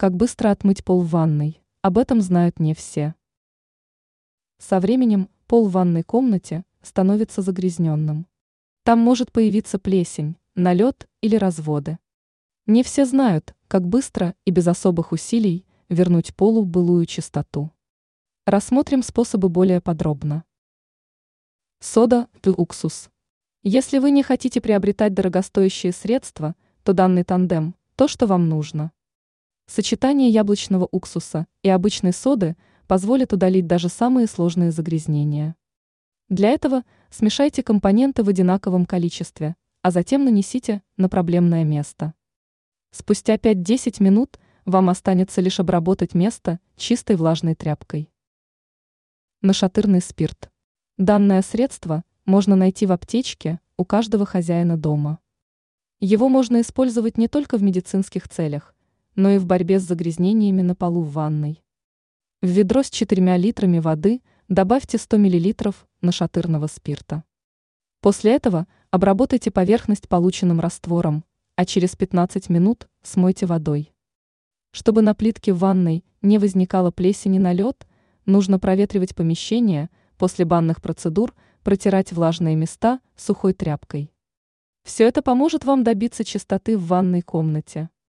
Как быстро отмыть пол в ванной? Об этом знают не все. Со временем пол в ванной комнате становится загрязненным. Там может появиться плесень, налет или разводы. Не все знают, как быстро и без особых усилий вернуть полу былую чистоту. Рассмотрим способы более подробно. Сода уксус. Если вы не хотите приобретать дорогостоящие средства, то данный тандем – то, что вам нужно. Сочетание яблочного уксуса и обычной соды позволит удалить даже самые сложные загрязнения. Для этого смешайте компоненты в одинаковом количестве, а затем нанесите на проблемное место. Спустя 5-10 минут вам останется лишь обработать место чистой влажной тряпкой. Нашатырный спирт. Данное средство можно найти в аптечке у каждого хозяина дома. Его можно использовать не только в медицинских целях, но и в борьбе с загрязнениями на полу в ванной. В ведро с 4 литрами воды добавьте 100 мл нашатырного спирта. После этого обработайте поверхность полученным раствором, а через 15 минут смойте водой. Чтобы на плитке в ванной не возникало плесени налет, нужно проветривать помещение, после банных процедур протирать влажные места сухой тряпкой. Все это поможет вам добиться чистоты в ванной комнате.